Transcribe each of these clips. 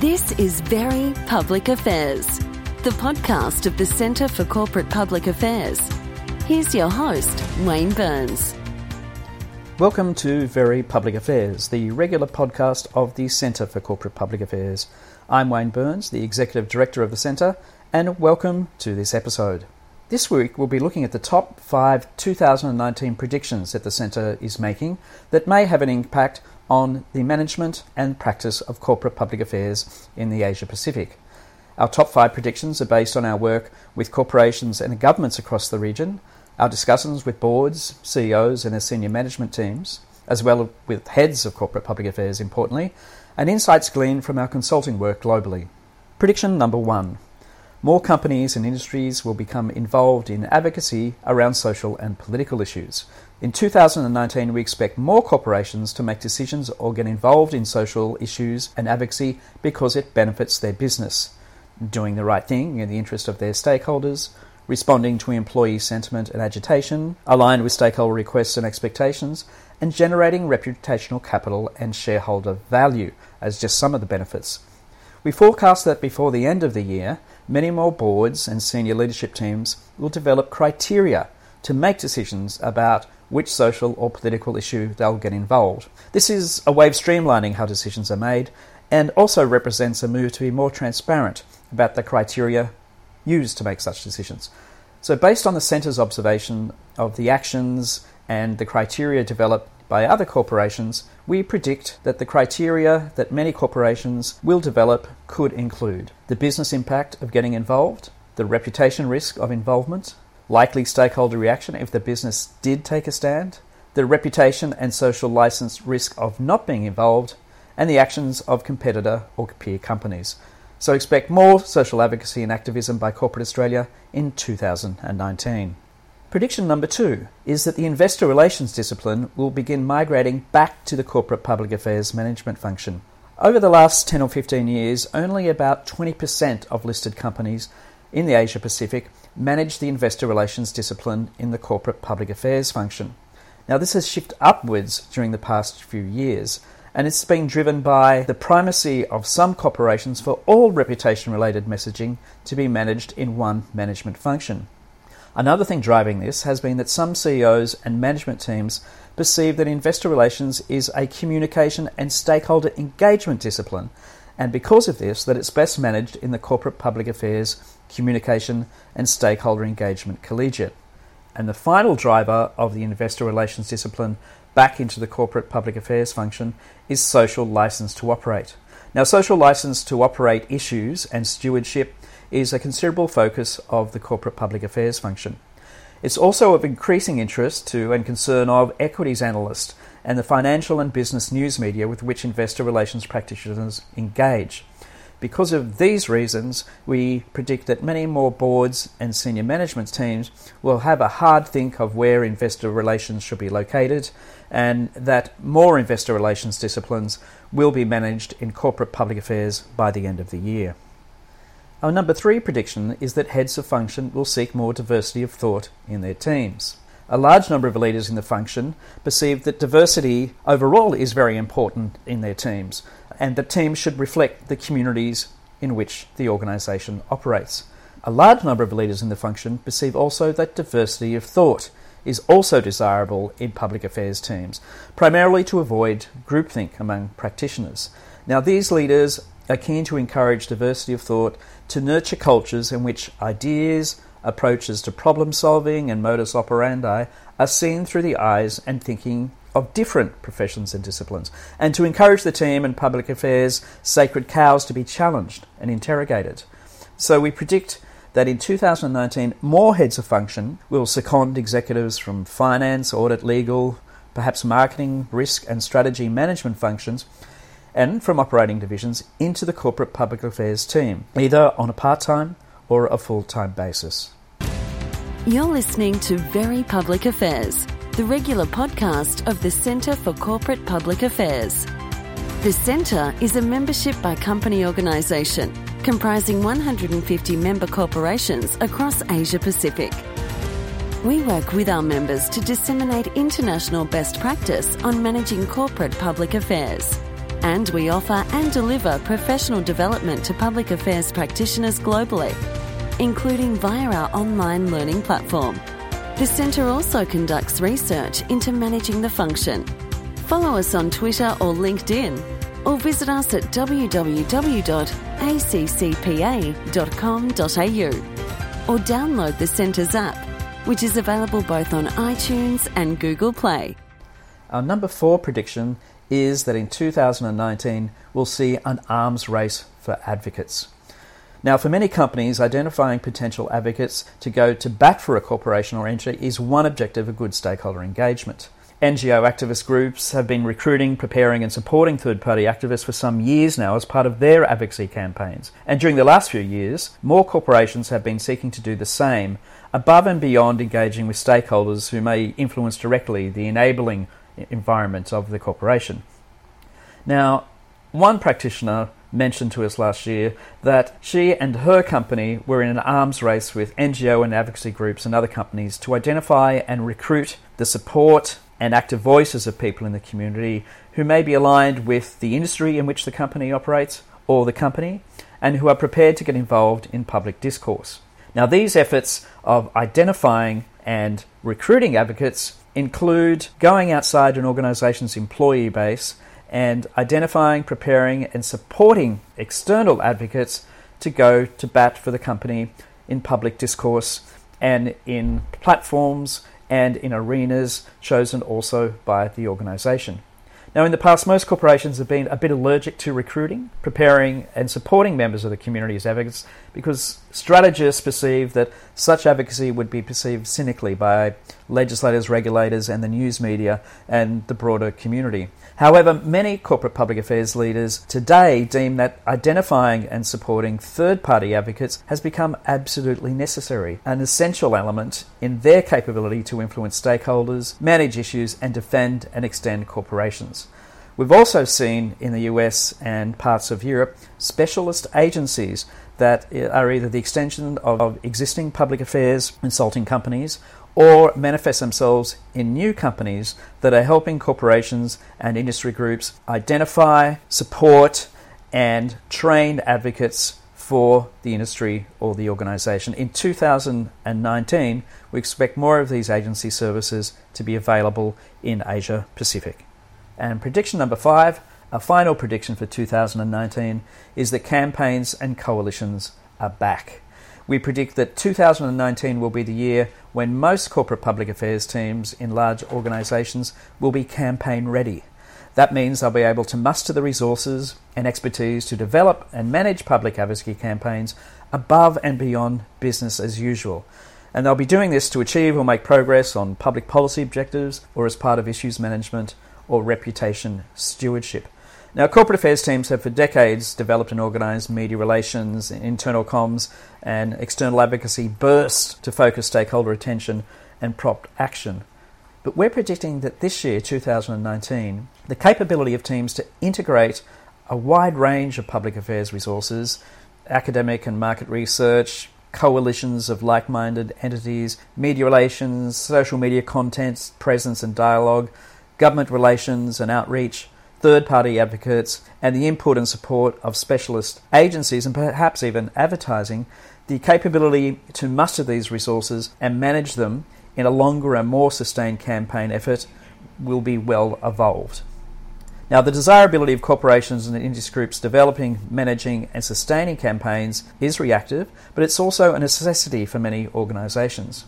This is Very Public Affairs, the podcast of the Centre for Corporate Public Affairs. Here's your host, Wayne Burns. Welcome to Very Public Affairs, the regular podcast of the Centre for Corporate Public Affairs. I'm Wayne Burns, the Executive Director of the Centre, and welcome to this episode. This week we'll be looking at the top five 2019 predictions that the Centre is making that may have an impact on the management and practice of corporate public affairs in the Asia Pacific. Our top five predictions are based on our work with corporations and governments across the region, our discussions with boards, CEOs, and their senior management teams, as well as with heads of corporate public affairs, importantly, and insights gleaned from our consulting work globally. Prediction number one more companies and industries will become involved in advocacy around social and political issues. In 2019, we expect more corporations to make decisions or get involved in social issues and advocacy because it benefits their business. Doing the right thing in the interest of their stakeholders, responding to employee sentiment and agitation, aligned with stakeholder requests and expectations, and generating reputational capital and shareholder value as just some of the benefits. We forecast that before the end of the year, many more boards and senior leadership teams will develop criteria to make decisions about which social or political issue they'll get involved. This is a way of streamlining how decisions are made and also represents a move to be more transparent about the criteria used to make such decisions. So, based on the Centre's observation of the actions and the criteria developed by other corporations, we predict that the criteria that many corporations will develop could include the business impact of getting involved, the reputation risk of involvement, likely stakeholder reaction if the business did take a stand, the reputation and social license risk of not being involved, and the actions of competitor or peer companies. So expect more social advocacy and activism by corporate Australia in 2019. Prediction number two is that the investor relations discipline will begin migrating back to the corporate public affairs management function. Over the last 10 or 15 years, only about 20% of listed companies in the Asia Pacific manage the investor relations discipline in the corporate public affairs function. Now, this has shifted upwards during the past few years, and it's been driven by the primacy of some corporations for all reputation related messaging to be managed in one management function. Another thing driving this has been that some CEOs and management teams perceive that investor relations is a communication and stakeholder engagement discipline, and because of this, that it's best managed in the corporate public affairs, communication, and stakeholder engagement collegiate. And the final driver of the investor relations discipline back into the corporate public affairs function is social license to operate. Now, social license to operate issues and stewardship is a considerable focus of the corporate public affairs function. It's also of increasing interest to and concern of equities analysts and the financial and business news media with which investor relations practitioners engage. Because of these reasons, we predict that many more boards and senior management teams will have a hard think of where investor relations should be located, and that more investor relations disciplines will be managed in corporate public affairs by the end of the year. Our number three prediction is that heads of function will seek more diversity of thought in their teams. A large number of leaders in the function perceive that diversity overall is very important in their teams, and that teams should reflect the communities in which the organisation operates. A large number of leaders in the function perceive also that diversity of thought is also desirable in public affairs teams, primarily to avoid groupthink among practitioners. Now, these leaders are keen to encourage diversity of thought to nurture cultures in which ideas, approaches to problem solving, and modus operandi are seen through the eyes and thinking of different professions and disciplines, and to encourage the team and public affairs sacred cows to be challenged and interrogated. So we predict that in 2019, more heads of function will second executives from finance, audit, legal, perhaps marketing, risk, and strategy management functions and from operating divisions into the corporate public affairs team, either on a part time or a full time basis. You're listening to Very Public Affairs, the regular podcast of the Centre for Corporate Public Affairs. The Centre is a membership by company organisation comprising 150 member corporations across Asia Pacific. We work with our members to disseminate international best practice on managing corporate public affairs. And we offer and deliver professional development to public affairs practitioners globally, including via our online learning platform. The Centre also conducts research into managing the function. Follow us on Twitter or LinkedIn, or visit us at www.accpa.com.au, or download the Centre's app, which is available both on iTunes and Google Play. Our number four prediction is that in 2019 we'll see an arms race for advocates. Now, for many companies, identifying potential advocates to go to bat for a corporation or entity is one objective of good stakeholder engagement. NGO activist groups have been recruiting, preparing, and supporting third party activists for some years now as part of their advocacy campaigns. And during the last few years, more corporations have been seeking to do the same, above and beyond engaging with stakeholders who may influence directly the enabling environment of the corporation. Now, one practitioner mentioned to us last year that she and her company were in an arms race with NGO and advocacy groups and other companies to identify and recruit the support and active voices of people in the community who may be aligned with the industry in which the company operates or the company and who are prepared to get involved in public discourse. Now, these efforts of identifying and recruiting advocates include going outside an organisation's employee base and identifying, preparing, and supporting external advocates to go to bat for the company in public discourse and in platforms and in arenas chosen also by the organisation. Now, in the past, most corporations have been a bit allergic to recruiting, preparing, and supporting members of the community as advocates because strategists perceive that such advocacy would be perceived cynically by legislators, regulators, and the news media and the broader community. However, many corporate public affairs leaders today deem that identifying and supporting third party advocates has become absolutely necessary, an essential element in their capability to influence stakeholders, manage issues, and defend and extend corporations. We've also seen in the US and parts of Europe specialist agencies that are either the extension of existing public affairs consulting companies or manifest themselves in new companies that are helping corporations and industry groups identify, support, and train advocates for the industry or the organization. In 2019, we expect more of these agency services to be available in Asia Pacific. And prediction number five, a final prediction for 2019, is that campaigns and coalitions are back. We predict that 2019 will be the year when most corporate public affairs teams in large organisations will be campaign ready. That means they'll be able to muster the resources and expertise to develop and manage public advocacy campaigns above and beyond business as usual. And they'll be doing this to achieve or make progress on public policy objectives or as part of issues management or reputation stewardship. Now, corporate affairs teams have for decades developed and organised media relations, internal comms, and external advocacy bursts to focus stakeholder attention and prompt action. But we're predicting that this year, 2019, the capability of teams to integrate a wide range of public affairs resources, academic and market research, coalitions of like minded entities, media relations, social media content, presence and dialogue, government relations and outreach third party advocates, and the input and support of specialist agencies and perhaps even advertising, the capability to muster these resources and manage them in a longer and more sustained campaign effort will be well evolved. Now, the desirability of corporations and industry groups developing, managing, and sustaining campaigns is reactive, but it's also a necessity for many organisations.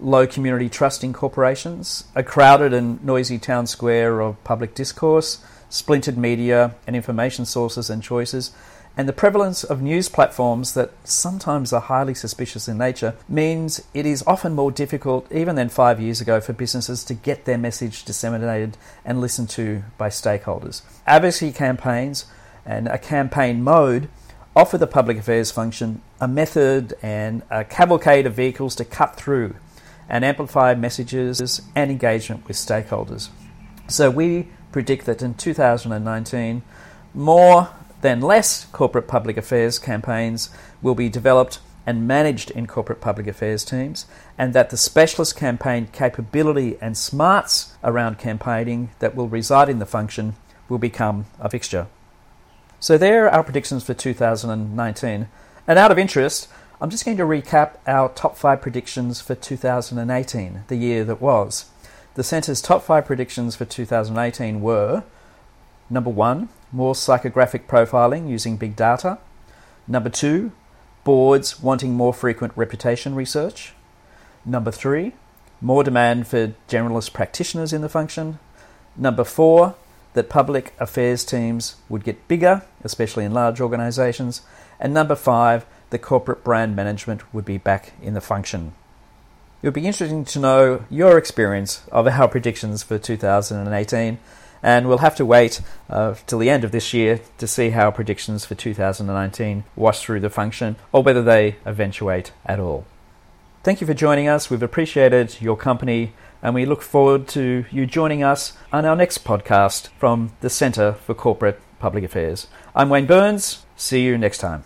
Low community trust in corporations, a crowded and noisy town square of public discourse, splintered media and information sources and choices, and the prevalence of news platforms that sometimes are highly suspicious in nature means it is often more difficult, even than five years ago, for businesses to get their message disseminated and listened to by stakeholders. Advocacy campaigns and a campaign mode offer the public affairs function a method and a cavalcade of vehicles to cut through and amplify messages and engagement with stakeholders. So we predict that in 2019, more than less corporate public affairs campaigns will be developed and managed in corporate public affairs teams, and that the specialist campaign capability and smarts around campaigning that will reside in the function will become a fixture. So, there are our predictions for 2019. And out of interest, I'm just going to recap our top five predictions for 2018, the year that was. The Centre's top five predictions for 2018 were number one, more psychographic profiling using big data. Number two, boards wanting more frequent reputation research. Number three, more demand for generalist practitioners in the function. Number four, that public affairs teams would get bigger, especially in large organisations. And number five, the corporate brand management would be back in the function. It would be interesting to know your experience of our predictions for 2018, and we'll have to wait uh, till the end of this year to see how predictions for 2019 wash through the function or whether they eventuate at all. Thank you for joining us. We've appreciated your company, and we look forward to you joining us on our next podcast from the Centre for Corporate Public Affairs. I'm Wayne Burns. See you next time.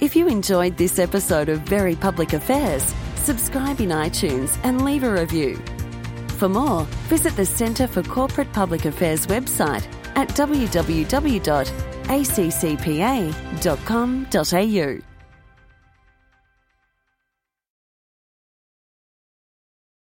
If you enjoyed this episode of Very Public Affairs, subscribe in iTunes and leave a review. For more, visit the Centre for Corporate Public Affairs website at www.accpa.com.au.